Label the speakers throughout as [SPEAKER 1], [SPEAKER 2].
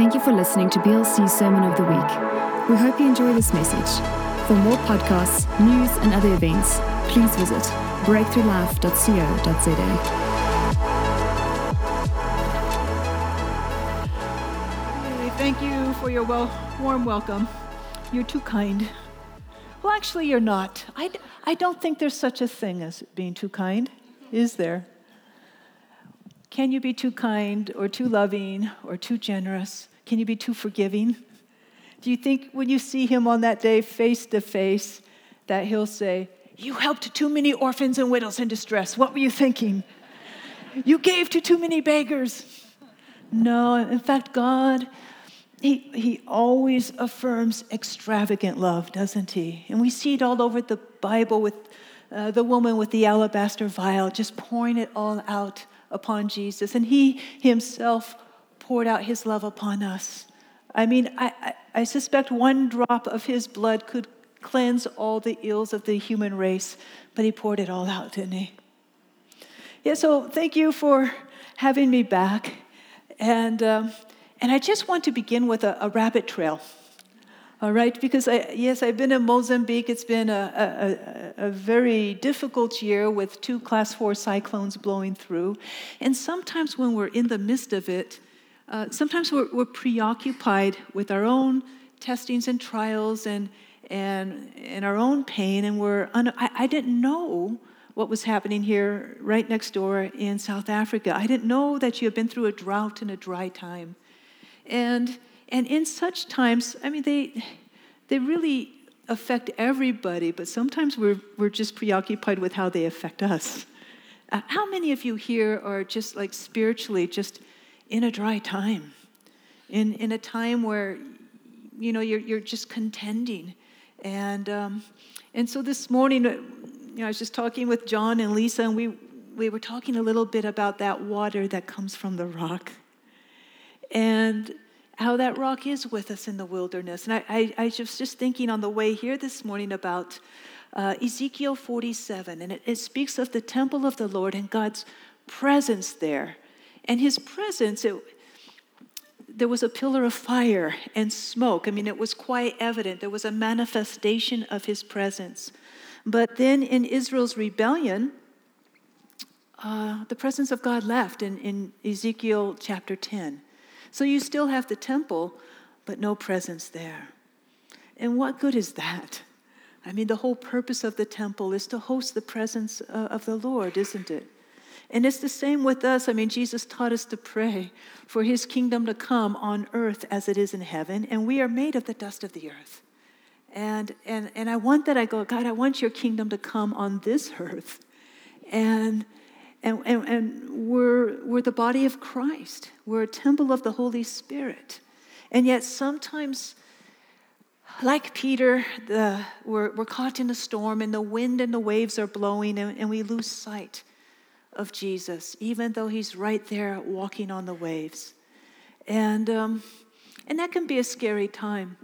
[SPEAKER 1] Thank you for listening to BLC's Sermon of the Week. We hope you enjoy this message. For more podcasts, news, and other events, please visit breakthroughlife.co.za.
[SPEAKER 2] Thank you for your well, warm welcome. You're too kind. Well, actually, you're not. I, I don't think there's such a thing as being too kind, is there? Can you be too kind or too loving or too generous? Can you be too forgiving? Do you think when you see him on that day face to face that he'll say, You helped too many orphans and widows in distress? What were you thinking? You gave to too many beggars. No, in fact, God, he, he always affirms extravagant love, doesn't he? And we see it all over the Bible with uh, the woman with the alabaster vial, just pouring it all out upon Jesus. And he himself poured out his love upon us. I mean, I, I, I suspect one drop of his blood could cleanse all the ills of the human race, but he poured it all out, didn't he? Yeah, so thank you for having me back. And, um, and I just want to begin with a, a rabbit trail. All right, because I, yes, I've been in Mozambique. It's been a, a, a, very difficult year with two class four cyclones blowing through. And sometimes when we're in the midst of it, uh, sometimes we're, we're, preoccupied with our own testings and trials and, and, and our own pain. And we're, un- I, I didn't know what was happening here right next door in South Africa. I didn't know that you had been through a drought and a dry time. And and in such times, I mean, they, they really affect everybody, but sometimes we're, we're just preoccupied with how they affect us. Uh, how many of you here are just like spiritually just in a dry time? In, in a time where, you know, you're, you're just contending. And, um, and so this morning, uh, you know, I was just talking with John and Lisa, and we, we were talking a little bit about that water that comes from the rock. And how that rock is with us in the wilderness. And I, I, I was just thinking on the way here this morning about uh, Ezekiel 47, and it, it speaks of the temple of the Lord and God's presence there. And his presence, it, there was a pillar of fire and smoke. I mean, it was quite evident. There was a manifestation of his presence. But then in Israel's rebellion, uh, the presence of God left in, in Ezekiel chapter 10. So you still have the temple, but no presence there. And what good is that? I mean, the whole purpose of the temple is to host the presence uh, of the Lord, isn't it? And it's the same with us. I mean, Jesus taught us to pray for his kingdom to come on earth as it is in heaven, and we are made of the dust of the earth. And, and, and I want that. I go, God, I want your kingdom to come on this earth. And and, and, and we're, we're the body of Christ. We're a temple of the Holy Spirit. And yet, sometimes, like Peter, the, we're, we're caught in a storm, and the wind and the waves are blowing, and, and we lose sight of Jesus, even though he's right there walking on the waves. And, um, and that can be a scary time.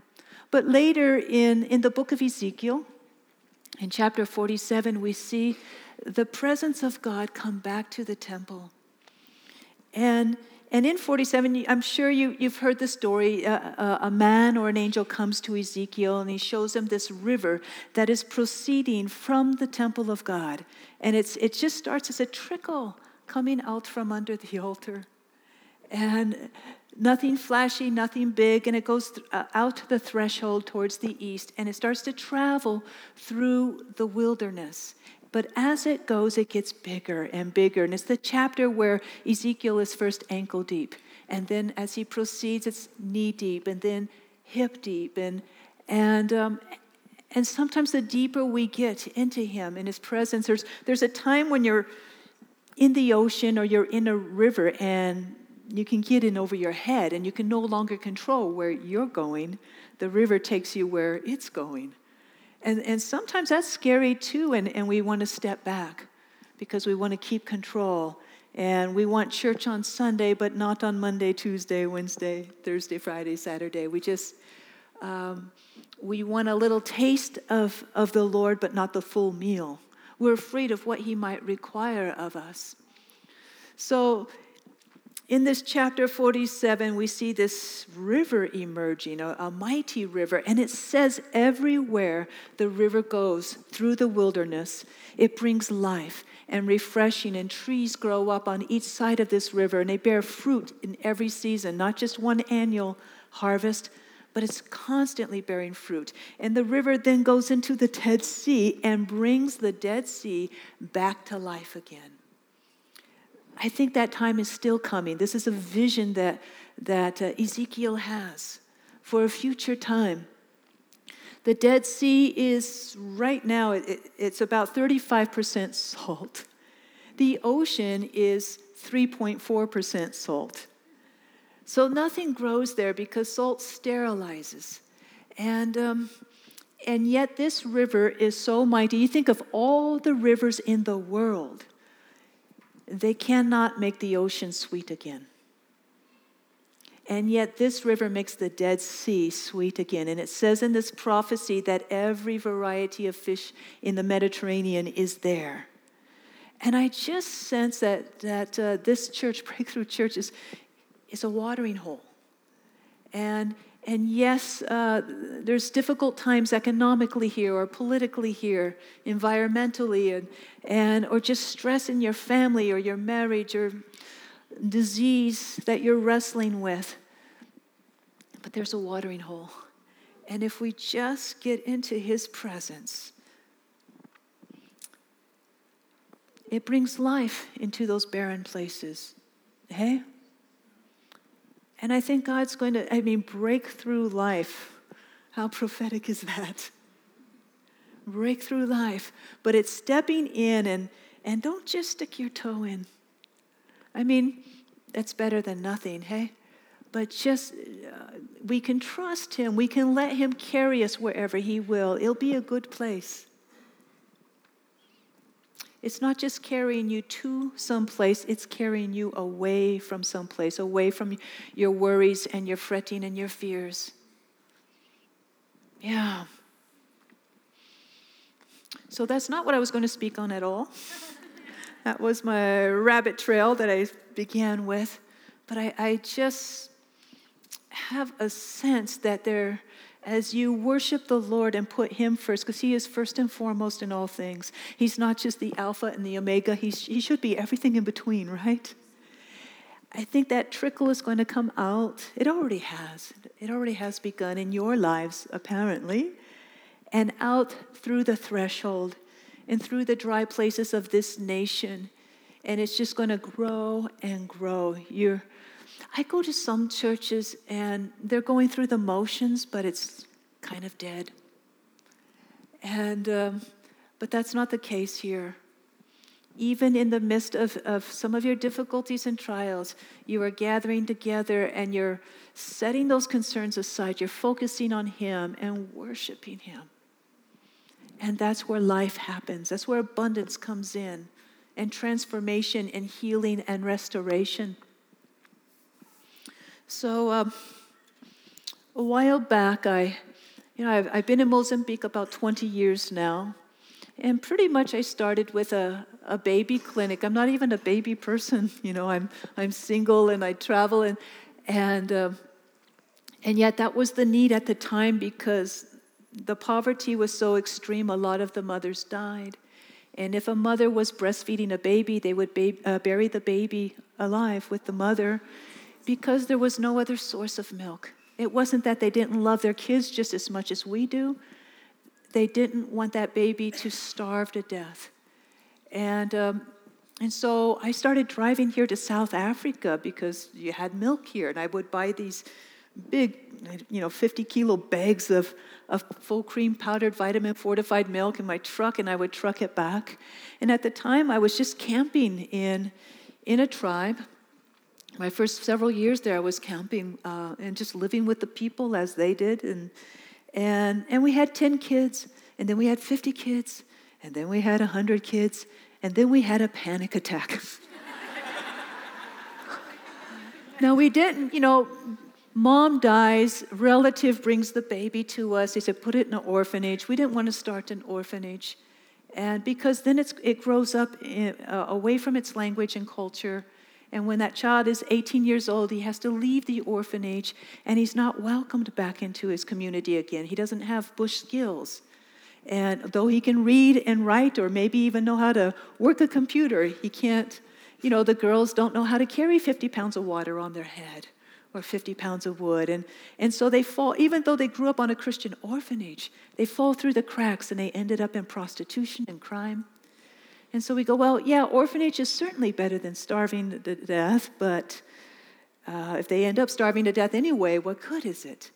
[SPEAKER 2] But later in, in the book of Ezekiel, in chapter 47, we see the presence of God come back to the temple. And, and in 47, I'm sure you, you've heard the story. Uh, uh, a man or an angel comes to Ezekiel and he shows him this river that is proceeding from the temple of God. And it's, it just starts as a trickle coming out from under the altar. And nothing flashy, nothing big, and it goes th- uh, out the threshold towards the east, and it starts to travel through the wilderness. But as it goes, it gets bigger and bigger. And it's the chapter where Ezekiel is first ankle deep. And then as he proceeds, it's knee deep and then hip deep. And, and, um, and sometimes the deeper we get into him, in his presence, there's, there's a time when you're in the ocean or you're in a river and you can get in over your head and you can no longer control where you're going. The river takes you where it's going. And, and sometimes that's scary too, and, and we want to step back because we want to keep control. And we want church on Sunday, but not on Monday, Tuesday, Wednesday, Thursday, Friday, Saturday. We just, um, we want a little taste of, of the Lord, but not the full meal. We're afraid of what He might require of us. So, in this chapter 47, we see this river emerging, a, a, mighty river, and it says everywhere the river goes through the wilderness, it brings life and refreshing, and trees grow up on each side of this river, and they bear fruit in every season, not just one annual harvest, but it's constantly bearing fruit. And the river then goes into the Dead Sea and brings the Dead Sea back to life again. I think that time is still coming. This is a vision that, that uh, Ezekiel has for a future time. The Dead Sea is right now, it, it's about 35% salt. The ocean is 3.4% salt. So nothing grows there because salt sterilizes. And, um, and yet, this river is so mighty. You think of all the rivers in the world they cannot make the ocean sweet again. And yet, this river makes the Dead Sea sweet again. And it says in this prophecy that every variety of fish in the Mediterranean is there. And I just sense that, that uh, this church, Breakthrough Church, is, is a watering hole. And and yes, uh, there's difficult times economically here or politically here, environmentally, and, and, or just stress in your family or your marriage or disease that you're wrestling with. But there's a watering hole. And if we just get into His presence, it brings life into those barren places. Hey? And I think God's going to, I mean, break through life. How prophetic is that? Break through life. But it's stepping in and, and don't just stick your toe in. I mean, that's better than nothing, hey? But just, uh, we can trust Him. We can let Him carry us wherever He will. It'll be a good place. It's not just carrying you to someplace, it's carrying you away from someplace, away from your worries and your fretting and your fears. Yeah. So that's not what I was going to speak on at all. that was my rabbit trail that I began with. But I, I just have a sense that there as you worship the Lord and put Him first, because He is first and foremost in all things. He's not just the Alpha and the Omega, He's, He should be everything in between, right? I think that trickle is going to come out. It already has. It already has begun in your lives, apparently, and out through the threshold and through the dry places of this nation. And it's just going to grow and grow. You're I go to some churches and they're going through the motions, but it's kind of dead. And, um, but that's not the case here. Even in the midst of, of some of your difficulties and trials, you are gathering together and you're setting those concerns aside. You're focusing on Him and worshiping Him. And that's where life happens. That's where abundance comes in, and transformation, and healing, and restoration. So um, a while back, I, you know, I've, I've been in Mozambique about 20 years now. And pretty much I started with a, a baby clinic. I'm not even a baby person, you know, I'm, I'm single and I travel. And, and, uh, and yet that was the need at the time because the poverty was so extreme, a lot of the mothers died. And if a mother was breastfeeding a baby, they would ba- uh, bury the baby alive with the mother because there was no other source of milk. It wasn't that they didn't love their kids just as much as we do. They didn't want that baby to starve to death. And, um, and so I started driving here to South Africa because you had milk here, and I would buy these big, you know, 50 kilo bags of, of full cream powdered vitamin fortified milk in my truck, and I would truck it back. And at the time, I was just camping in, in a tribe my first several years there, I was camping uh, and just living with the people as they did. And, and, and we had 10 kids, and then we had 50 kids, and then we had 100 kids, and then we had a panic attack. now, we didn't, you know, mom dies, relative brings the baby to us. They said, put it in an orphanage. We didn't want to start an orphanage. And because then it grows up in, uh, away from its language and culture And when that child is 18 years old, he has to leave the orphanage and he's not welcomed back into his community again. He doesn't have bush skills. And though he can read and write or maybe even know how to work a computer, he can't, you know, the girls don't know how to carry 50 pounds of water on their head or 50 pounds of wood. And, and so they fall, even though they grew up on a Christian orphanage, they fall through the cracks and they ended up in prostitution and crime. And so we go, well, yeah, orphanage is certainly better than starving to death, but uh, if they end up starving to death anyway, what good is it?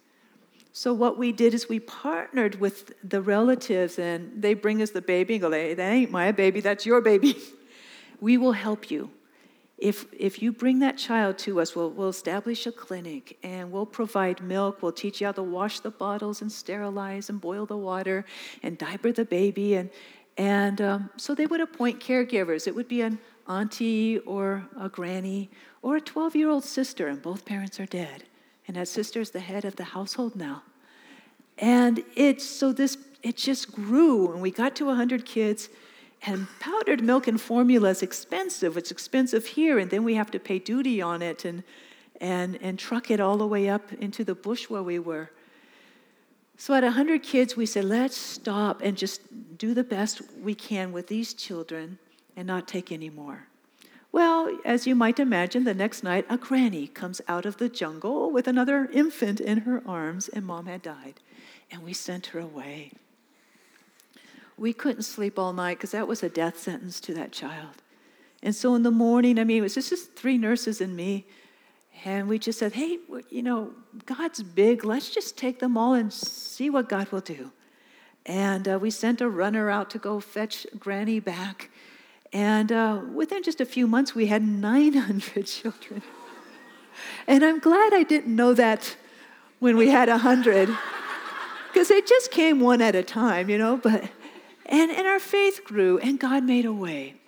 [SPEAKER 2] So what we did is we partnered with the relatives, and they bring us the baby and go, hey, that ain't my baby, that's your baby. we will help you. If, if you bring that child to us, we'll, we'll establish a clinic and we'll provide milk. We'll teach you how to wash the bottles and sterilize and boil the water and diaper the baby. And, and um, so they would appoint caregivers. It would be an auntie or a granny or a 12 year old sister, and both parents are dead. And that sister is the head of the household now. And it's so this, it just grew, and we got to 100 kids. And powdered milk and formula is expensive. It's expensive here, and then we have to pay duty on it and, and, and truck it all the way up into the bush where we were. So at 100 kids, we said, let's stop and just do the best we can with these children and not take any more. Well, as you might imagine, the next night, a granny comes out of the jungle with another infant in her arms, and mom had died. And we sent her away. We couldn't sleep all night because that was a death sentence to that child. And so in the morning, I mean, it was just three nurses and me. And we just said, hey, you know, God's big. Let's just take them all and see what God will do. And uh, we sent a runner out to go fetch Granny back. And uh, within just a few months, we had 900 children. and I'm glad I didn't know that when we had 100, because it just came one at a time, you know. But and, and our faith grew, and God made a way.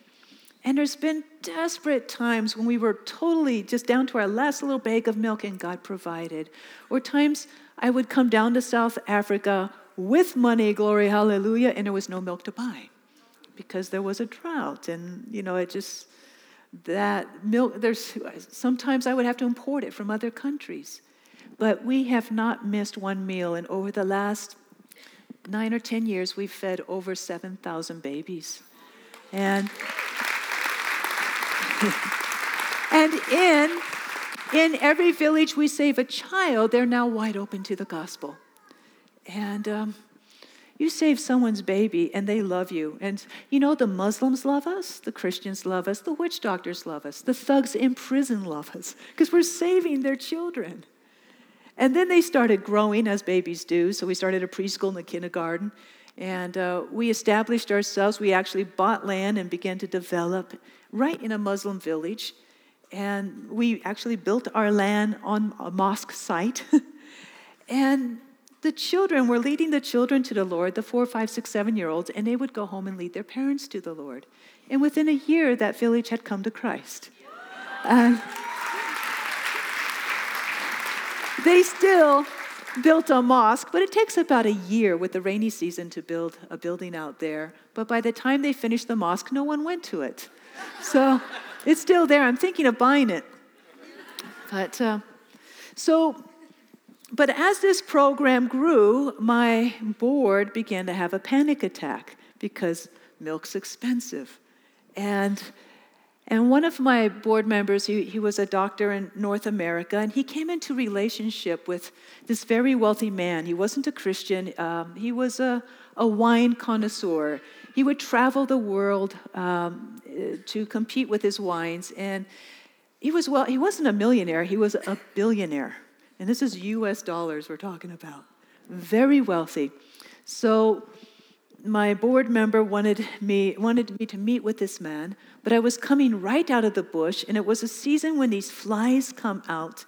[SPEAKER 2] And there's been desperate times when we were totally just down to our last little bag of milk, and God provided. Or times I would come down to South Africa with money, glory, hallelujah, and there was no milk to buy because there was a drought. And, you know, it just, that milk, there's, sometimes I would have to import it from other countries. But we have not missed one meal, and over the last nine or 10 years, we've fed over 7,000 babies. And, and in, in every village we save a child, they're now wide open to the gospel. And um, you save someone's baby and they love you. And you know, the Muslims love us, the Christians love us, the witch doctors love us, the thugs in prison love us because we're saving their children. And then they started growing as babies do. So we started a preschool and a kindergarten. And uh, we established ourselves. We actually bought land and began to develop right in a Muslim village. And we actually built our land on a mosque site. and the children were leading the children to the Lord, the four, five, six, seven year olds, and they would go home and lead their parents to the Lord. And within a year, that village had come to Christ. Uh, they still built a mosque, but it takes about a year with the rainy season to build a building out there. But by the time they finished the mosque, no one went to it. So it's still there. I'm thinking of buying it. But uh, so, but as this program grew, my board began to have a panic attack because milk's expensive. And and one of my board members, he, he was a doctor in North America, and he came into relationship with this very wealthy man. He wasn't a Christian, um, he was a, a wine connoisseur. He would travel the world um, to compete with his wines, and he was well, he wasn't a millionaire, he was a billionaire. And this is US dollars we're talking about. Very wealthy. So my board member wanted me, wanted me to meet with this man, but I was coming right out of the bush, and it was a season when these flies come out,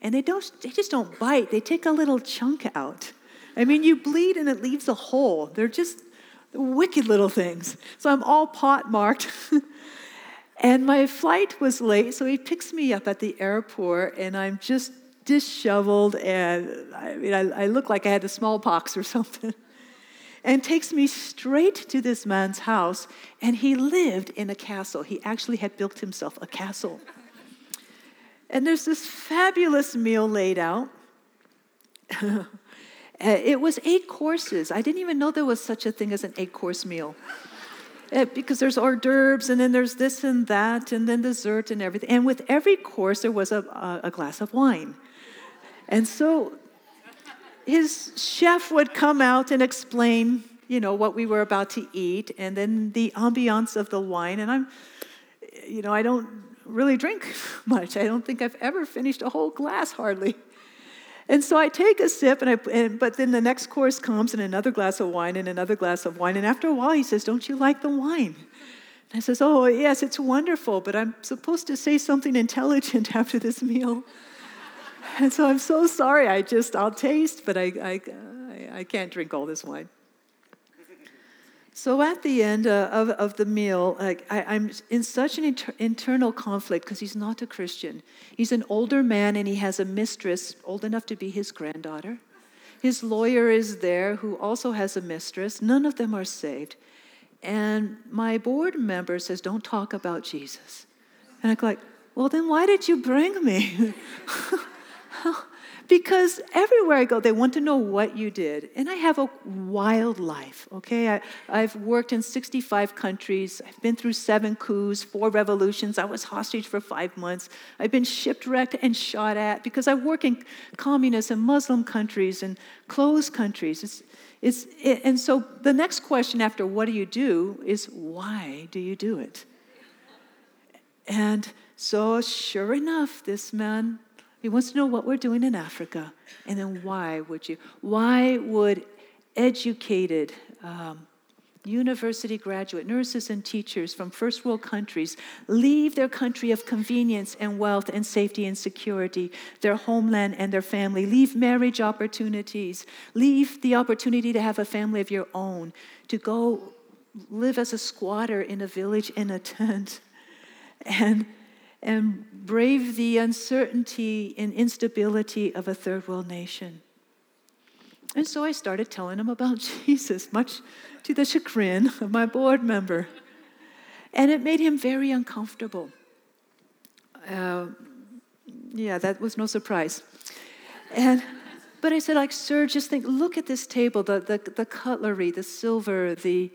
[SPEAKER 2] and they, don't, they just don't bite, they take a little chunk out. I mean, you bleed and it leaves a hole. They're just wicked little things. So I'm all pot marked. and my flight was late, so he picks me up at the airport, and I'm just disheveled, and I mean, I, I look like I had the smallpox or something and takes me straight to this man's house. And he lived in a castle. He actually had built himself a castle. And there's this fabulous meal laid out. it was eight courses. I didn't even know there was such a thing as an eight course meal. Uh, because there's hors d'oeuvres, and then there's this and that, and then dessert and everything. And with every course, there was a, a glass of wine. And so his chef would come out and explain, you know, what we were about to eat, and then the ambiance of the wine. And I'm, you know, I don't really drink much. I don't think I've ever finished a whole glass, hardly. And so I take a sip, and I, and, but then the next course comes, and another glass of wine, and another glass of wine. And after a while, he says, Don't you like the wine? And I says, Oh, yes, it's wonderful, but I'm supposed to say something intelligent after this meal. And so I'm so sorry. I just, I'll taste, but I, I, I can't drink all this wine. So at the end uh, of, of the meal, like, I, am in such an inter- internal conflict because he's not a Christian. He's an older man and he has a mistress old enough to be his granddaughter. His lawyer is there who also has a mistress. None of them are saved. And my board member says, Don't talk about Jesus. And I'm like, Well, then why did you bring me? because everywhere I go, they want to know what you did. And I have a wild life, okay? I, have worked in 65 countries. I've been through seven coups, four revolutions. I was hostage for five months. I've been shipwrecked and shot at because I work in communist and Muslim countries and closed countries. It's, it's, it, and so the next question after what do you do is why do you do it? And so, sure enough, this man he wants to know what we're doing in Africa, and then why would you? Why would educated, um, university graduate nurses and teachers from first world countries leave their country of convenience and wealth and safety and security, their homeland and their family, leave marriage opportunities, leave the opportunity to have a family of your own, to go live as a squatter in a village in a tent. And and brave the uncertainty and instability of a third world nation. And so I started telling him about Jesus, much to the chagrin of my board member. And it made him very uncomfortable. Uh, yeah, that was no surprise. And but I said, like, sir, just think, look at this table, the, the, the cutlery, the silver, the,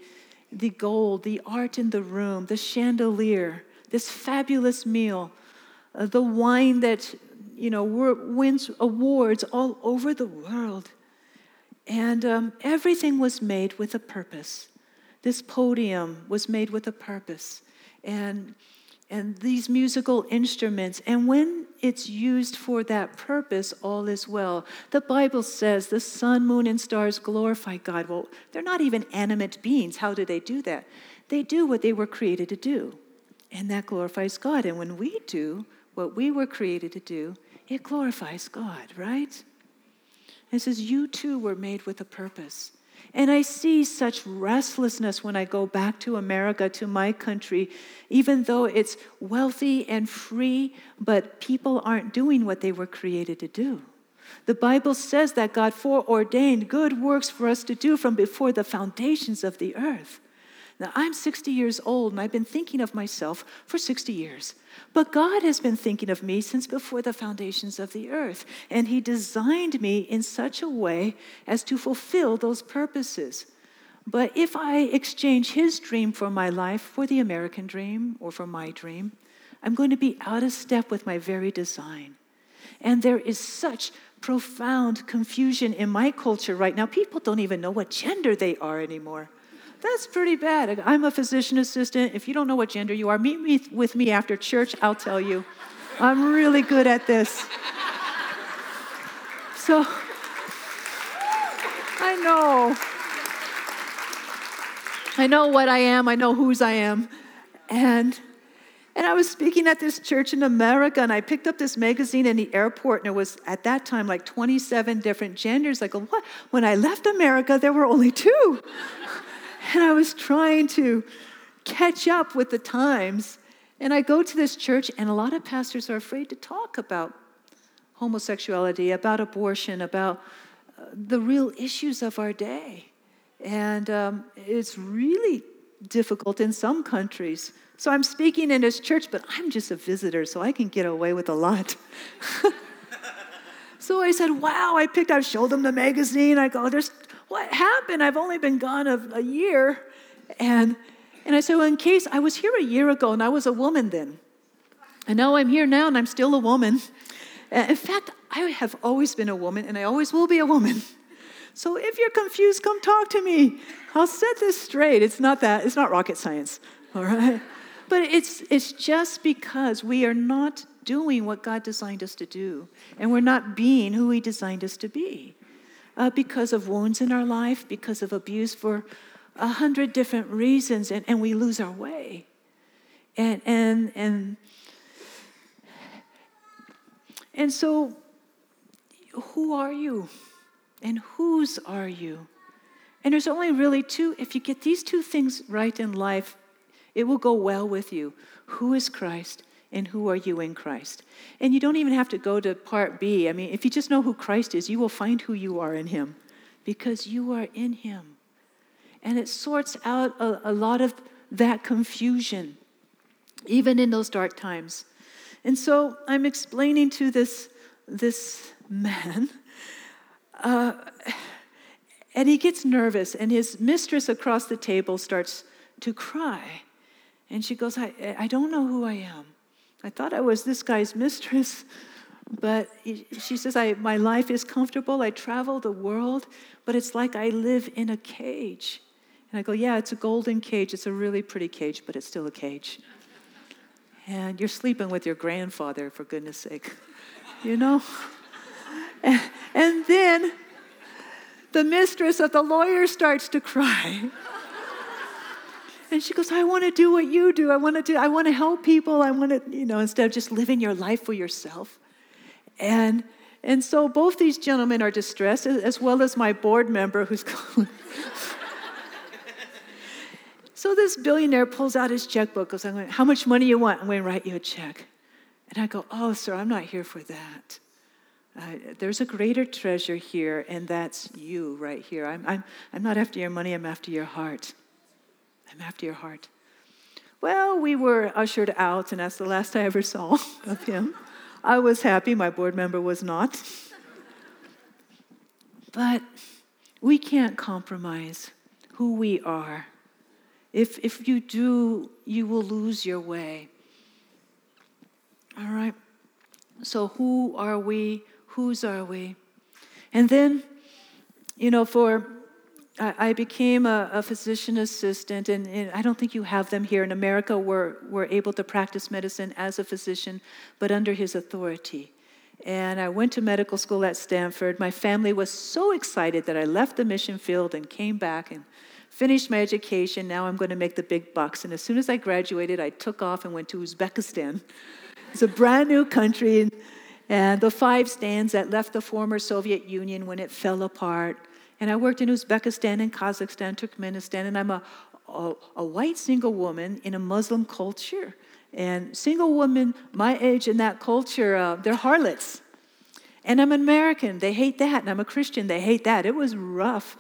[SPEAKER 2] the gold, the art in the room, the chandelier this fabulous meal, uh, the wine that, you know, wins awards all over the world. And um, everything was made with a purpose. This podium was made with a purpose. And, and these musical instruments. And when it's used for that purpose, all is well. The Bible says the sun, moon, and stars glorify God. Well, they're not even animate beings. How do they do that? They do what they were created to do. And that glorifies God. And when we do what we were created to do, it glorifies God, right? It says, You too were made with a purpose. And I see such restlessness when I go back to America, to my country, even though it's wealthy and free, but people aren't doing what they were created to do. The Bible says that God foreordained good works for us to do from before the foundations of the earth. Now, I'm 60 years old and I've been thinking of myself for 60 years. But God has been thinking of me since before the foundations of the earth. And He designed me in such a way as to fulfill those purposes. But if I exchange His dream for my life for the American dream or for my dream, I'm going to be out of step with my very design. And there is such profound confusion in my culture right now. People don't even know what gender they are anymore. That's pretty bad. I'm a physician assistant. If you don't know what gender you are, meet me with me after church. I'll tell you. I'm really good at this. So, I know. I know what I am. I know whose I am. And and I was speaking at this church in America, and I picked up this magazine in the airport, and it was at that time like 27 different genders. I go, what? When I left America, there were only two. And I was trying to catch up with the times. And I go to this church, and a lot of pastors are afraid to talk about homosexuality, about abortion, about uh, the real issues of our day. And um, it's really difficult in some countries. So I'm speaking in this church, but I'm just a visitor, so I can get away with a lot. so I said, Wow, I picked, I showed them the magazine. I go, There's what happened? I've only been gone a, a year. And, and I said, Well, in case I was here a year ago and I was a woman then. And now I'm here now and I'm still a woman. In fact, I have always been a woman and I always will be a woman. So if you're confused, come talk to me. I'll set this straight. It's not that, it's not rocket science, all right? But it's, it's just because we are not doing what God designed us to do, and we're not being who He designed us to be uh, because of wounds in our life, because of abuse for a hundred different reasons, and, and we lose our way. And, and, and and so, who are you? And whose are you? And there's only really two. If you get these two things right in life, it will go well with you. Who is Christ? And who are you in Christ? And you don't even have to go to part B. I mean, if you just know who Christ is, you will find who you are in Him because you are in Him. And it sorts out a, a lot of that confusion, even in those dark times. And so I'm explaining to this, this man, uh, and he gets nervous, and his mistress across the table starts to cry. And she goes, I, I don't know who I am. I thought I was this guy's mistress, but she says, I, My life is comfortable. I travel the world, but it's like I live in a cage. And I go, Yeah, it's a golden cage. It's a really pretty cage, but it's still a cage. And you're sleeping with your grandfather, for goodness sake. You know? And, and then the mistress of the lawyer starts to cry. And she goes, I want to do what you do. I want to do, I want to help people. I want to, you know, instead of just living your life for yourself. And and so both these gentlemen are distressed, as well as my board member who's calling. So this billionaire pulls out his checkbook, goes, I'm going, How much money you want? I'm going to write you a check. And I go, Oh, sir, I'm not here for that. Uh, there's a greater treasure here, and that's you right here. I'm, I'm, I'm not after your money, I'm after your heart. I'm after your heart. Well, we were ushered out, and that's the last I ever saw of him. I was happy, my board member was not. But we can't compromise who we are if, if you do, you will lose your way. All right? So, who are we? Whose are we? And then, you know, for I became a, a, physician assistant, and, and, I don't think you have them here in America. We're, we're able to practice medicine as a physician, but under his authority. And I went to medical school at Stanford. My family was so excited that I left the mission field and came back and finished my education. Now I'm going to make the big bucks. And as soon as I graduated, I took off and went to Uzbekistan. It's a brand new country. And the five stands that left the former Soviet Union when it fell apart. And I worked in Uzbekistan and Kazakhstan, Turkmenistan, and I'm a, a, a white single woman in a Muslim culture. And single women my age in that culture, uh, they're harlots. And I'm an American, they hate that. And I'm a Christian, they hate that. It was rough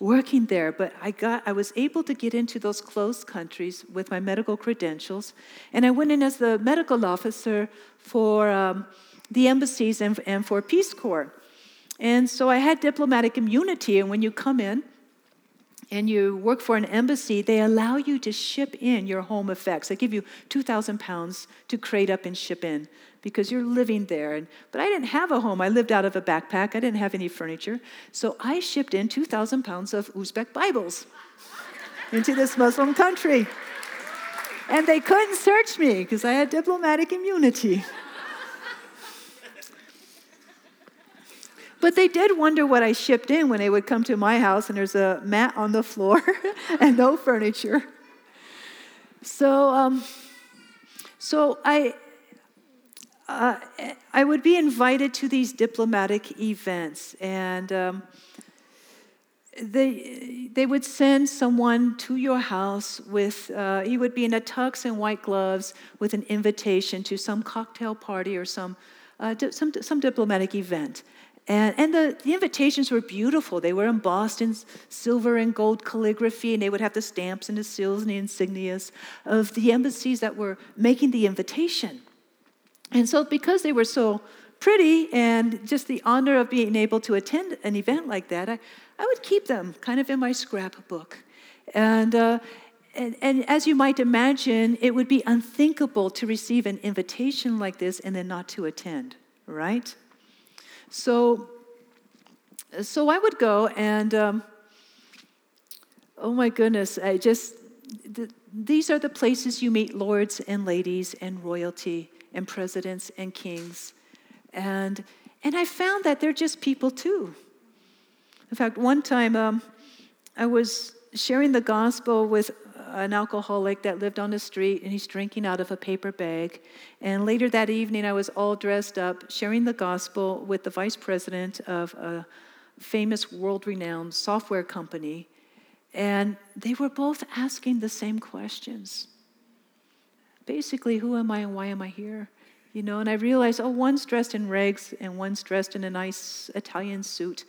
[SPEAKER 2] working there, but I got I was able to get into those closed countries with my medical credentials, and I went in as the medical officer for um, the embassies and, and for Peace Corps. And so I had diplomatic immunity, and when you come in, and you work for an embassy, they allow you to ship in your home effects. They give you 2,000 pounds to crate up and ship in because you're living there. And, but I didn't have a home. I lived out of a backpack. I didn't have any furniture. So I shipped in 2,000 pounds of Uzbek Bibles into this Muslim country. And they couldn't search me because I had diplomatic immunity. But they did wonder what I shipped in when they would come to my house and there's a mat on the floor and no furniture. So, um, so I, uh, I would be invited to these diplomatic events, and um, they, they would send someone to your house with, uh, he would be in a tux and white gloves with an invitation to some cocktail party or some, uh, some, some diplomatic event. And, and the, the invitations were beautiful. They were embossed in silver and gold calligraphy, and they would have the stamps and the seals and the insignias of the embassies that were making the invitation. And so, because they were so pretty and just the honor of being able to attend an event like that, I, I would keep them kind of in my scrapbook. And, uh, and, and as you might imagine, it would be unthinkable to receive an invitation like this and then not to attend, right? So, so I would go and, um, oh my goodness, I just, the, these are the places you meet lords and ladies and royalty and presidents and kings. And, and I found that they're just people too. In fact, one time um, I was sharing the gospel with an alcoholic that lived on the street and he's drinking out of a paper bag. And later that evening, I was all dressed up sharing the gospel with the vice president of a famous world renowned software company. And they were both asking the same questions. Basically, who am I and why am I here? You know, and I realized, oh, one's dressed in rags and one's dressed in a nice Italian suit.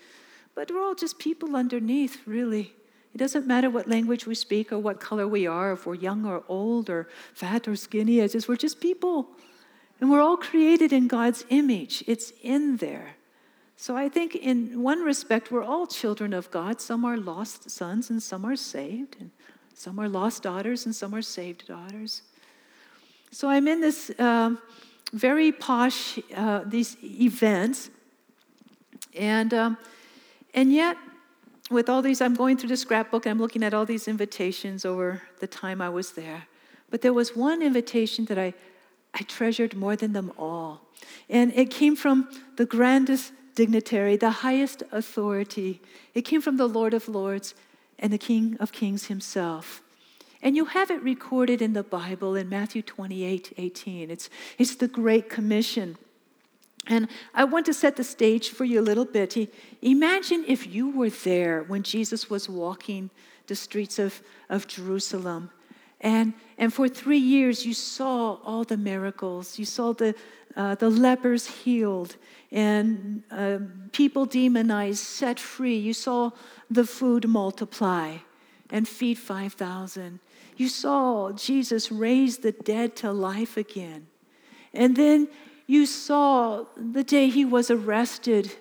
[SPEAKER 2] But we're all just people underneath, really. It doesn't matter what language we speak or what color we are, if we're young or old or fat or skinny, it's just, we're just people. And we're all created in God's image, it's in there. So I think, in one respect, we're all children of God. Some are lost sons and some are saved, and some are lost daughters and some are saved daughters. So I'm in this um, very posh, uh, these events, and, um, and yet with all these, I'm going through the scrapbook and I'm looking at all these invitations over the time I was there. But there was one invitation that I, I treasured more than them all. And it came from the grandest dignitary, the highest authority. It came from the Lord of Lords and the King of Kings himself. And you have it recorded in the Bible in Matthew 28 18. It's, it's the Great Commission. And I want to set the stage for you a little bit. Imagine if you were there when Jesus was walking the streets of, of Jerusalem. And, and for three years, you saw all the miracles. You saw the, uh, the lepers healed and uh, people demonized, set free. You saw the food multiply and feed 5,000. You saw Jesus raise the dead to life again. And then you saw the day he was arrested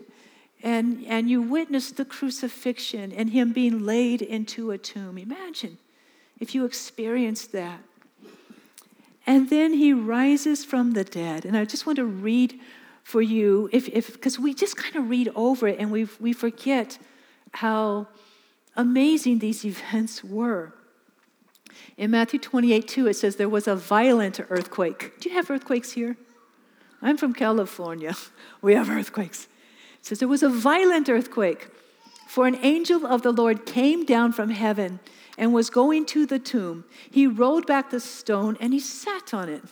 [SPEAKER 2] and, and you witnessed the crucifixion and him being laid into a tomb. Imagine if you experienced that. And then he rises from the dead. And I just want to read for you, if because we just kind of read over it and we, we forget how amazing these events were. In Matthew 28 2, it says, There was a violent earthquake. Do you have earthquakes here? I'm from California. We have earthquakes. It says there was a violent earthquake, for an angel of the Lord came down from heaven and was going to the tomb. He rolled back the stone and he sat on it.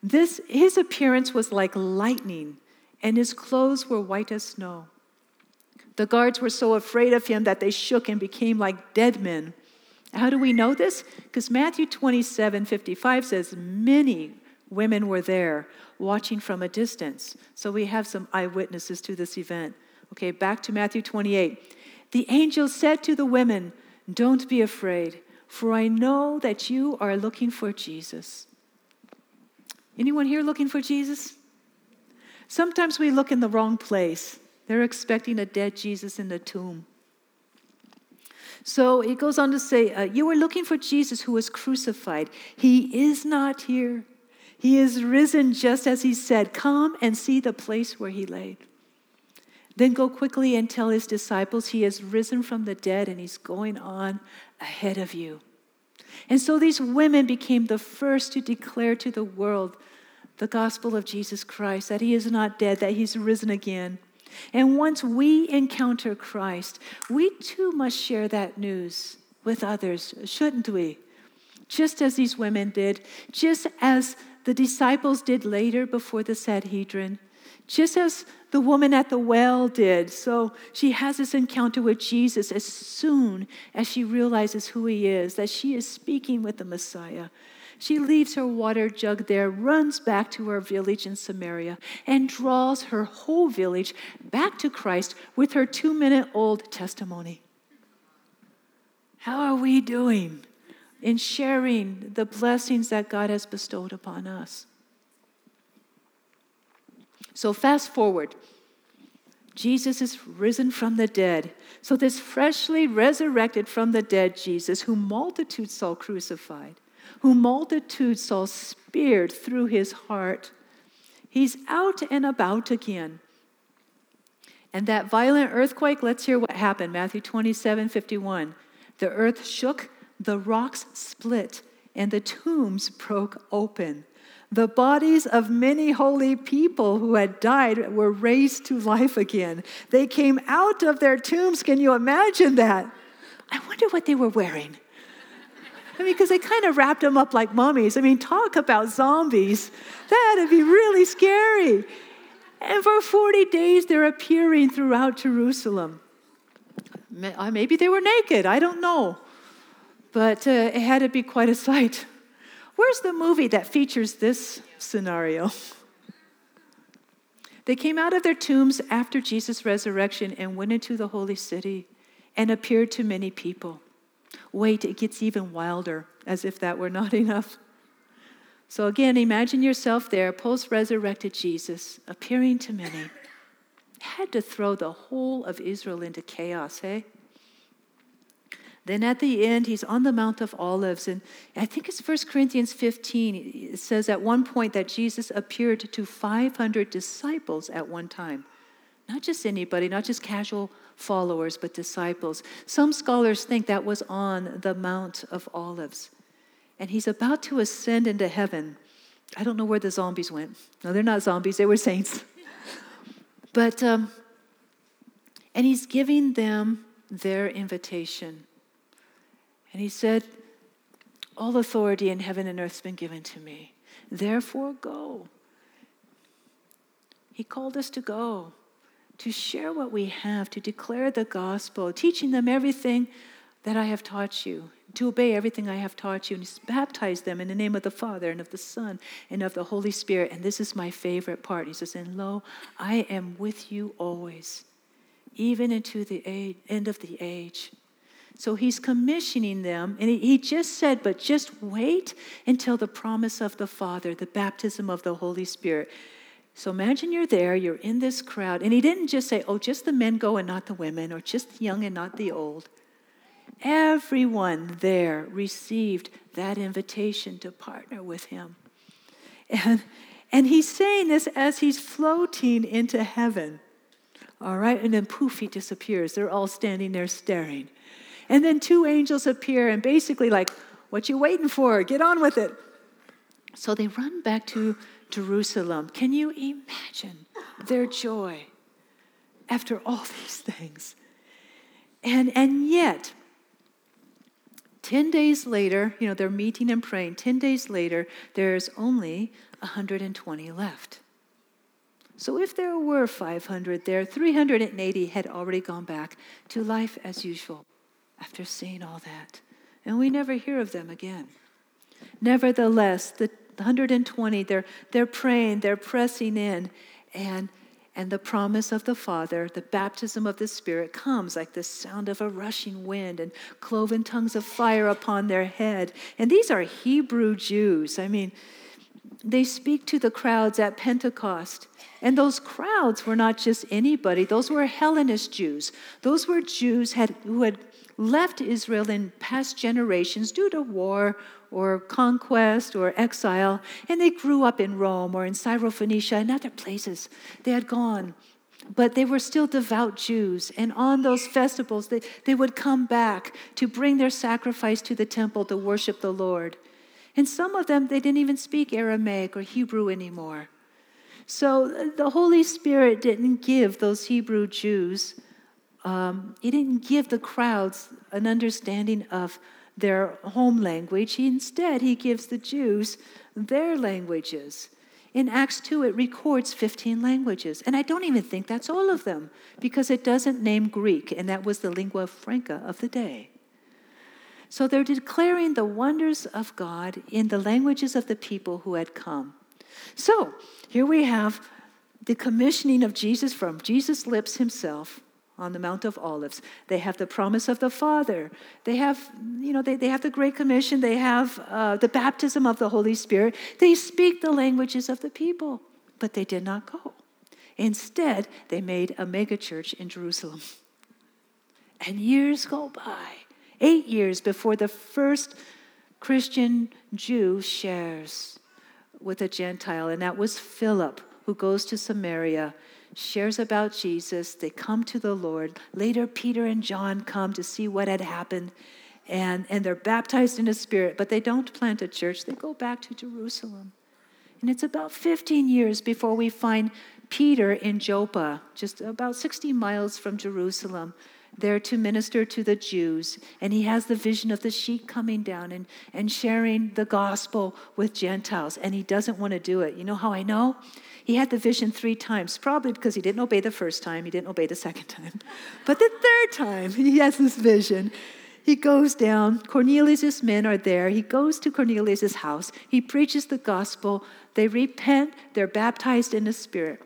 [SPEAKER 2] This, his appearance was like lightning, and his clothes were white as snow. The guards were so afraid of him that they shook and became like dead men. How do we know this? Because Matthew 27 55 says, Many women were there watching from a distance. So we have some eyewitnesses to this event. Okay, back to Matthew 28. The angel said to the women, Don't be afraid, for I know that you are looking for Jesus. Anyone here looking for Jesus? Sometimes we look in the wrong place. They're expecting a dead Jesus in the tomb. So it goes on to say, uh, You are looking for Jesus who was crucified. He is not here. He is risen just as he said. Come and see the place where he laid. Then go quickly and tell his disciples he has risen from the dead and he's going on ahead of you. And so these women became the first to declare to the world the gospel of Jesus Christ that he is not dead, that he's risen again. And once we encounter Christ, we too must share that news with others, shouldn't we? Just as these women did, just as the disciples did later before the Sanhedrin, just as the woman at the well did. So she has this encounter with Jesus as soon as she realizes who he is, that she is speaking with the Messiah. She leaves her water jug there, runs back to her village in Samaria, and draws her whole village back to Christ with her two minute old testimony. How are we doing in sharing the blessings that God has bestowed upon us? So, fast forward. Jesus is risen from the dead. So, this freshly resurrected from the dead Jesus, whom multitudes saw crucified, whom multitudes saw speared through his heart, he's out and about again. And that violent earthquake, let's hear what happened. Matthew 27 51. The earth shook, the rocks split, and the tombs broke open. The bodies of many holy people who had died were raised to life again. They came out of their tombs. Can you imagine that? I wonder what they were wearing. I mean, because they kind of wrapped them up like mummies. I mean, talk about zombies. That'd be really scary. And for 40 days, they're appearing throughout Jerusalem. Uh, maybe they were naked, I don't know. But uh, it had to be quite a sight. Where's the movie that features this scenario? They came out of their tombs after Jesus' resurrection and went into the holy city and appeared to many people. Wait, it gets even wilder, as if that were not enough. So, again, imagine yourself there, post resurrected Jesus, appearing to many. Had to throw the whole of Israel into chaos, hey? Then at the end, he's on the Mount of Olives. And I think it's 1 Corinthians 15. It says at one point that Jesus appeared to 500 disciples at one time. Not just anybody, not just casual followers, but disciples. Some scholars think that was on the Mount of Olives. And he's about to ascend into heaven. I don't know where the zombies went. No, they're not zombies, they were saints. but, um, and he's giving them their invitation. And he said, All authority in heaven and earth has been given to me. Therefore, go. He called us to go to share what we have, to declare the gospel, teaching them everything that I have taught you, to obey everything I have taught you, and baptize them in the name of the Father and of the Son and of the Holy Spirit. And this is my favorite part. He says, And lo, I am with you always, even into the age, end of the age. So he's commissioning them, and he just said, But just wait until the promise of the Father, the baptism of the Holy Spirit. So imagine you're there, you're in this crowd, and he didn't just say, oh, just the men go and not the women, or just the young and not the old. Everyone there received that invitation to partner with him. And, and he's saying this as he's floating into heaven. All right, and then poof, he disappears. They're all standing there staring. And then two angels appear and basically, like, what you waiting for? Get on with it. So they run back to Jerusalem. Can you imagine their joy after all these things? And, and yet, 10 days later, you know, they're meeting and praying. 10 days later, there's only 120 left. So if there were 500 there, 380 had already gone back to life as usual after seeing all that. And we never hear of them again. Nevertheless, the 120, they're, they're praying, they're pressing in, and, and the promise of the Father, the baptism of the Spirit comes like the sound of a rushing wind and cloven tongues of fire upon their head. And these are Hebrew Jews. I mean, they speak to the crowds at Pentecost. And those crowds were not just anybody, those were Hellenist Jews. Those were Jews had, who had left Israel in past generations due to war or conquest or exile, and they grew up in Rome or in Syrophoenicia and other places. They had gone, but they were still devout Jews, and on those festivals, they, they would come back to bring their sacrifice to the temple to worship the Lord. And some of them, they didn't even speak Aramaic or Hebrew anymore. So the Holy Spirit didn't give those Hebrew Jews, um, He didn't give the crowds an understanding of their home language. He, instead, he gives the Jews their languages. In Acts 2, it records 15 languages. And I don't even think that's all of them because it doesn't name Greek, and that was the lingua franca of the day. So they're declaring the wonders of God in the languages of the people who had come. So here we have the commissioning of Jesus from Jesus' lips himself on the Mount of Olives. They have the promise of the Father. They have, you know, they, they have the Great Commission. They have uh, the baptism of the Holy Spirit. They speak the languages of the people, but they did not go. Instead, they made a megachurch in Jerusalem. And years go by, eight years before the first Christian Jew shares with a Gentile, and that was Philip, who goes to Samaria, shares about Jesus. They come to the Lord. Later, Peter and John come to see what had happened, and, and they're baptized in the Spirit, but they don't plant a church. They go back to Jerusalem. And it's about 15 years before we find Peter in Joppa, just about 60 miles from Jerusalem there to minister to the Jews. And he has the vision of the sheep coming down and, and sharing the gospel with Gentiles. And he doesn't want to do it. You know how I know? He had the vision three times, probably because he didn't obey the first time, he didn't obey the second time. But the third time, he has this vision. He goes down, Cornelius' men are there. He goes to Cornelius' house. He preaches the gospel. They repent, they're baptized in the Spirit.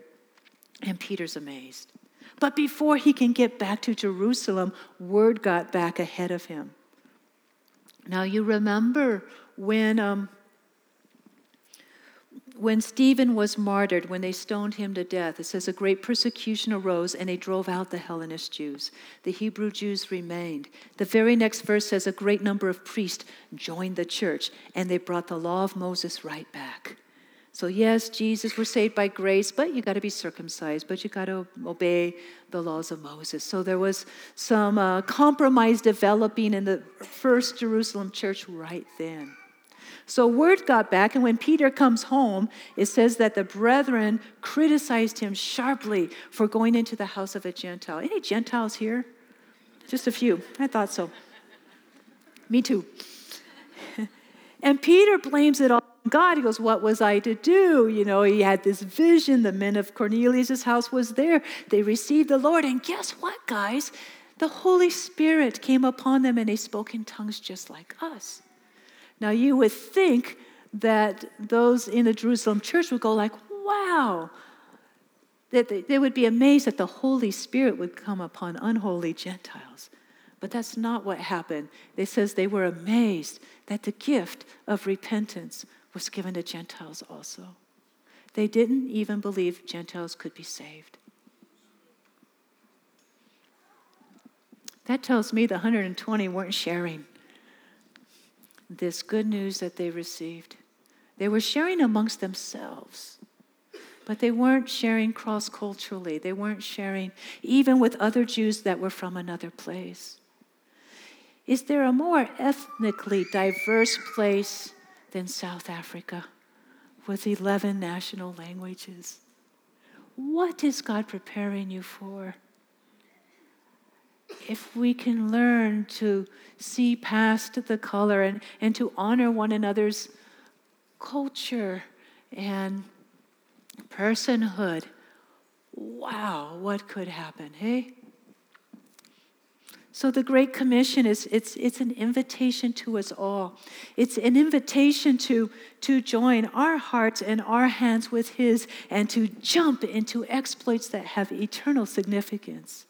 [SPEAKER 2] And Peter's amazed. But before he can get back to Jerusalem, word got back ahead of him. Now, you remember when, um, when Stephen was martyred, when they stoned him to death, it says a great persecution arose and they drove out the Hellenist Jews. The Hebrew Jews remained. The very next verse says a great number of priests joined the church and they brought the law of Moses right back. So, yes, Jesus, we're saved by grace, but you got to be circumcised, but you got to obey the laws of Moses. So, there was some uh, compromise developing in the first Jerusalem church right then. So, word got back, and when Peter comes home, it says that the brethren criticized him sharply for going into the house of a Gentile. Any Gentiles here? Just a few. I thought so. Me too. and Peter blames it all God, he goes, What was I to do? You know, he had this vision. The men of Cornelius' house was there. They received the Lord. And guess what, guys? The Holy Spirit came upon them and they spoke in tongues just like us. Now, you would think that those in the Jerusalem church would go like, wow, that they would be amazed that the Holy Spirit would come upon unholy Gentiles. But that's not what happened. It says they were amazed that the gift of repentance was given to Gentiles also. They didn't even believe Gentiles could be saved. That tells me the 120 weren't sharing this good news that they received. They were sharing amongst themselves, but they weren't sharing cross culturally. They weren't sharing even with other Jews that were from another place. Is there a more ethnically diverse place than South Africa with 11 national languages. What is God preparing you for? If we can learn to see past the color and, and to honor one another's culture and personhood, wow, what could happen, hey? So the Great Commission is it's, it's an invitation to us all. It's an invitation to, to join our hearts and our hands with His and to jump into exploits that have eternal significance.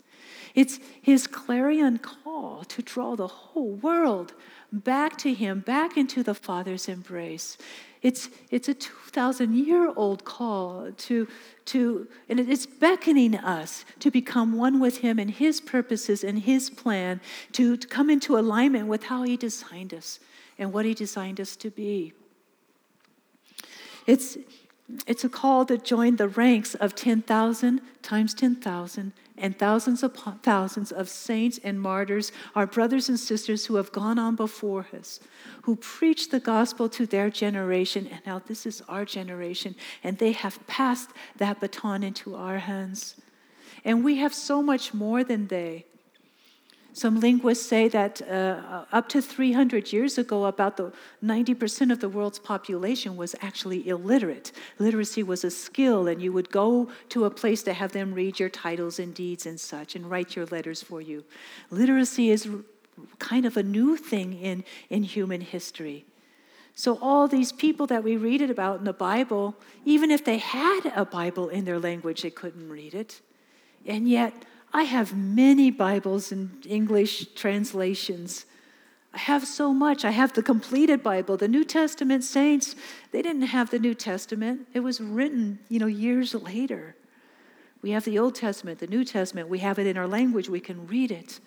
[SPEAKER 2] It's His clarion call to draw the whole world back to Him, back into the Father's embrace. It's, it's a 2,000 year old call to, to, and it's beckoning us to become one with Him and His purposes and His plan, to, to come into alignment with how He designed us and what He designed us to be. It's, it's a call to join the ranks of 10,000 times 10,000 and thousands upon thousands of saints and martyrs, our brothers and sisters who have gone on before us, who preached the gospel to their generation, and now this is our generation, and they have passed that baton into our hands. And we have so much more than they. Some linguists say that uh, up to 300 years ago, about the 90% of the world's population was actually illiterate. Literacy was a skill, and you would go to a place to have them read your titles and deeds and such and write your letters for you. Literacy is kind of a new thing in, in human history. So, all these people that we read it about in the Bible, even if they had a Bible in their language, they couldn't read it. And yet, I have many Bibles in English translations. I have so much. I have the completed Bible. The New Testament saints, they didn't have the New Testament. It was written, you know, years later. We have the Old Testament, the New Testament. We have it in our language. We can read it.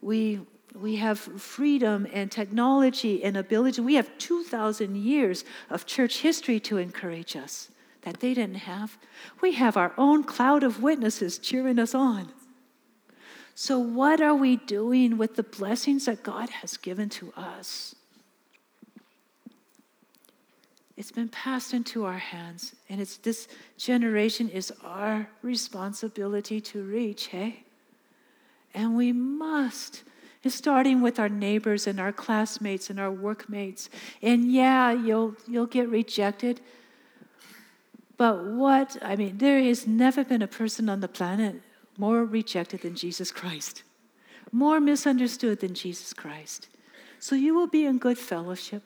[SPEAKER 2] We we have freedom and technology and ability. We have 2,000 years of church history to encourage us that they didn't have. We have our own cloud of witnesses cheering us on. So, what are we doing with the blessings that God has given to us? It's been passed into our hands, and it's this generation is our responsibility to reach, hey? And we must is starting with our neighbors and our classmates and our workmates. And yeah, you'll, you'll get rejected. But what, I mean, there has never been a person on the planet more rejected than Jesus Christ, more misunderstood than Jesus Christ. So you will be in good fellowship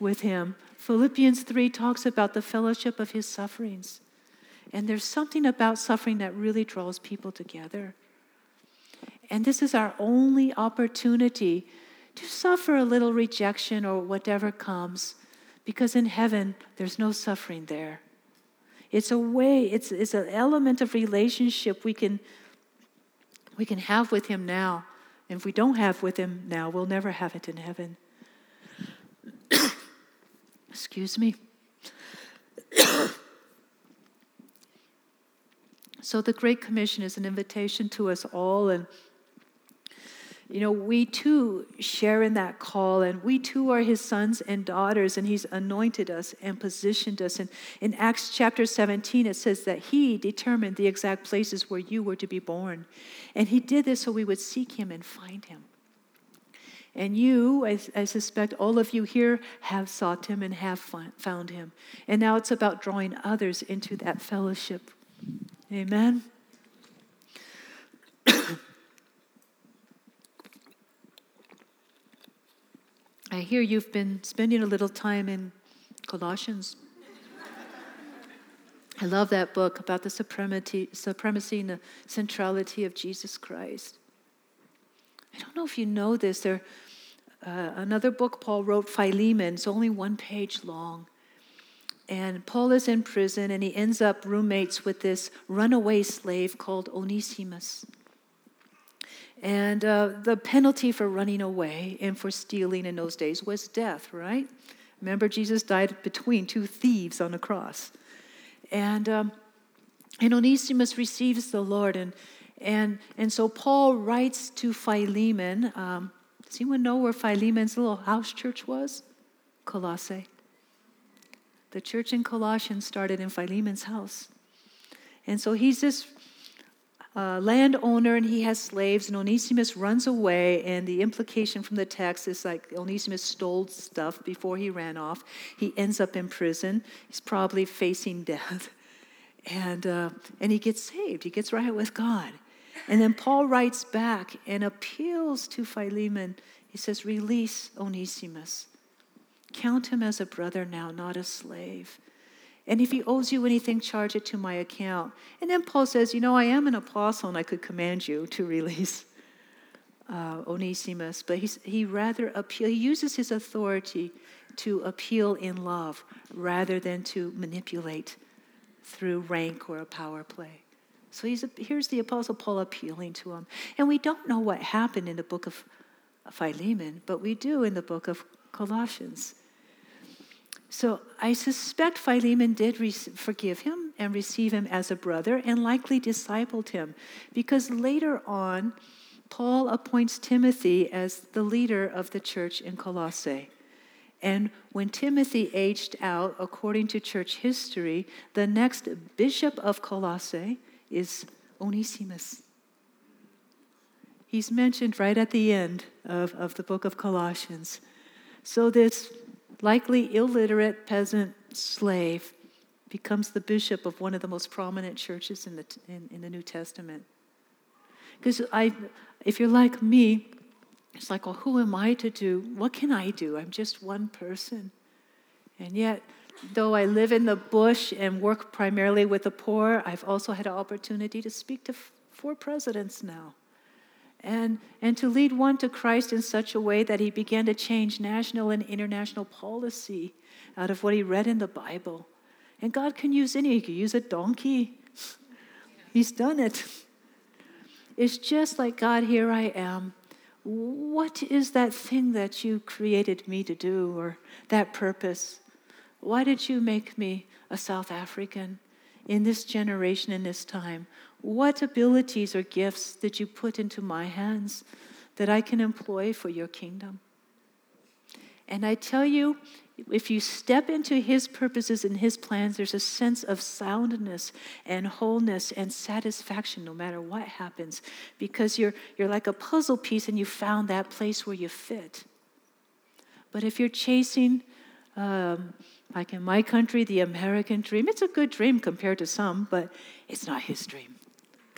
[SPEAKER 2] with him. Philippians 3 talks about the fellowship of his sufferings. And there's something about suffering that really draws people together. And this is our only opportunity to suffer a little rejection or whatever comes, because in heaven, there's no suffering there. It's a way, it's, it's an element of relationship we can, we can have with Him now. And if we don't have with Him now, we'll never have it in heaven. Excuse me. so, the Great Commission is an invitation to us all, and you know, we too share in that call, and we too are his sons and daughters, and he's anointed us and positioned us. And in Acts chapter 17, it says that he determined the exact places where you were to be born. And he did this so we would seek him and find him. And you, I, I suspect all of you here, have sought him and have found him. And now it's about drawing others into that fellowship. Amen. I hear you've been spending a little time in Colossians. I love that book about the supremacy, supremacy and the centrality of Jesus Christ. I don't know if you know this. There, uh, another book Paul wrote, Philemon. It's only one page long. And Paul is in prison, and he ends up roommates with this runaway slave called Onesimus. And uh, the penalty for running away and for stealing in those days was death, right? Remember, Jesus died between two thieves on the cross. And, um, and Onesimus receives the Lord. And, and, and so Paul writes to Philemon. Um, does anyone know where Philemon's little house church was? Colossae. The church in Colossians started in Philemon's house. And so he's this uh, landowner and he has slaves, and Onesimus runs away. And the implication from the text is like Onesimus stole stuff before he ran off. He ends up in prison. He's probably facing death. And, uh, and he gets saved, he gets right with God. And then Paul writes back and appeals to Philemon. He says, Release Onesimus. Count him as a brother now, not a slave. And if he owes you anything, charge it to my account. And then Paul says, You know, I am an apostle and I could command you to release uh, Onesimus. But he rather appeal, he uses his authority to appeal in love rather than to manipulate through rank or a power play. So he's, here's the Apostle Paul appealing to him. And we don't know what happened in the book of Philemon, but we do in the book of Colossians. So I suspect Philemon did re- forgive him and receive him as a brother and likely discipled him because later on, Paul appoints Timothy as the leader of the church in Colossae. And when Timothy aged out, according to church history, the next bishop of Colossae is Onesimus. He's mentioned right at the end of, of the book of Colossians. So this likely illiterate peasant slave, becomes the bishop of one of the most prominent churches in the, in, in the New Testament. Because I, if you're like me, it's like, well, who am I to do? What can I do? I'm just one person. And yet, though I live in the bush and work primarily with the poor, I've also had an opportunity to speak to four presidents now. And, and to lead one to Christ in such a way that he began to change national and international policy out of what he read in the Bible. And God can use any, he can use a donkey. He's done it. It's just like, God, here I am. What is that thing that you created me to do, or that purpose? Why did you make me a South African in this generation, in this time? What abilities or gifts did you put into my hands that I can employ for your kingdom? And I tell you, if you step into his purposes and his plans, there's a sense of soundness and wholeness and satisfaction no matter what happens because you're, you're like a puzzle piece and you found that place where you fit. But if you're chasing, um, like in my country, the American dream, it's a good dream compared to some, but it's not his dream.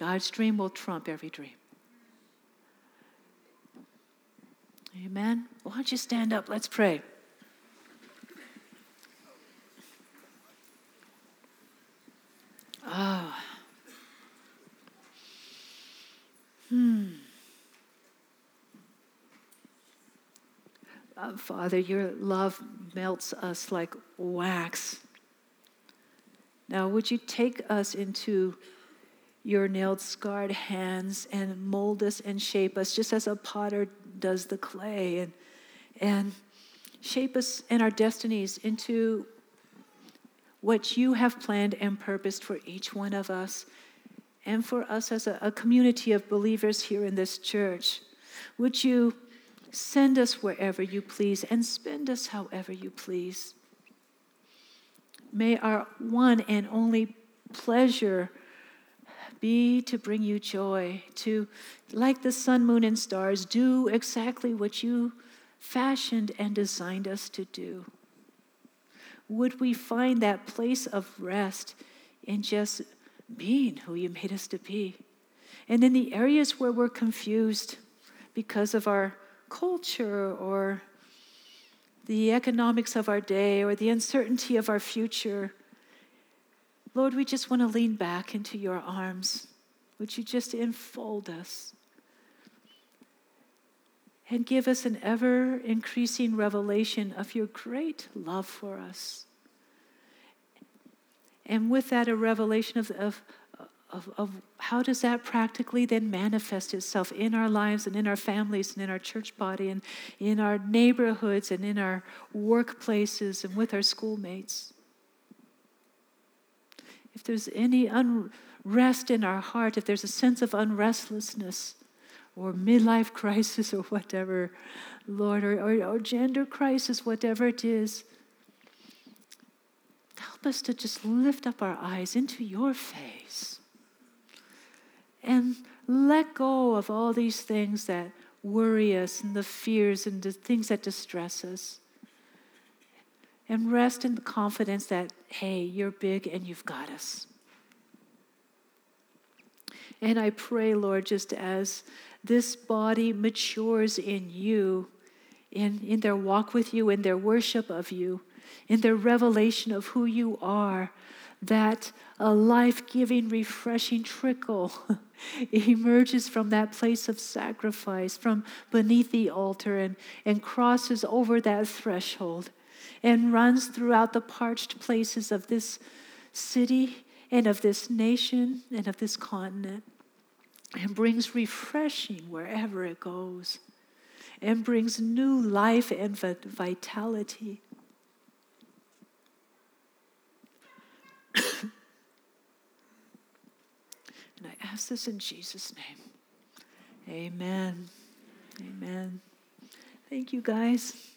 [SPEAKER 2] God's dream will trump every dream. Amen. Why don't you stand up? Let's pray. Ah. Hmm. Uh, Father, your love melts us like wax. Now, would you take us into your nailed, scarred hands and mold us and shape us just as a potter does the clay and, and shape us and our destinies into what you have planned and purposed for each one of us and for us as a, a community of believers here in this church. Would you send us wherever you please and spend us however you please? May our one and only pleasure be to bring you joy, to, like the sun, moon, and stars, do exactly what you fashioned and designed us to do. Would we find that place of rest in just being who you made us to be? And in the areas where we're confused because of our culture or the economics of our day or the uncertainty of our future, Lord, we just want to lean back into your arms. Would you just enfold us and give us an ever increasing revelation of your great love for us? And with that, a revelation of, of, of, of how does that practically then manifest itself in our lives and in our families and in our church body and in our neighborhoods and in our workplaces and with our schoolmates? If there's any unrest in our heart, if there's a sense of unrestlessness or midlife crisis or whatever, Lord, or, or, or gender crisis, whatever it is, help us to just lift up our eyes into your face and let go of all these things that worry us and the fears and the things that distress us and rest in the confidence that, hey, you're big and you've got us. And I pray, Lord, just as this body matures in you, in, in their walk with you, in their worship of you, in their revelation of who you are, that a life giving, refreshing trickle emerges from that place of sacrifice, from beneath the altar, and, and crosses over that threshold and runs throughout the parched places of this city and of this nation and of this continent and brings refreshing wherever it goes and brings new life and vitality. and I ask this in Jesus' name. Amen. Amen. Thank you, guys.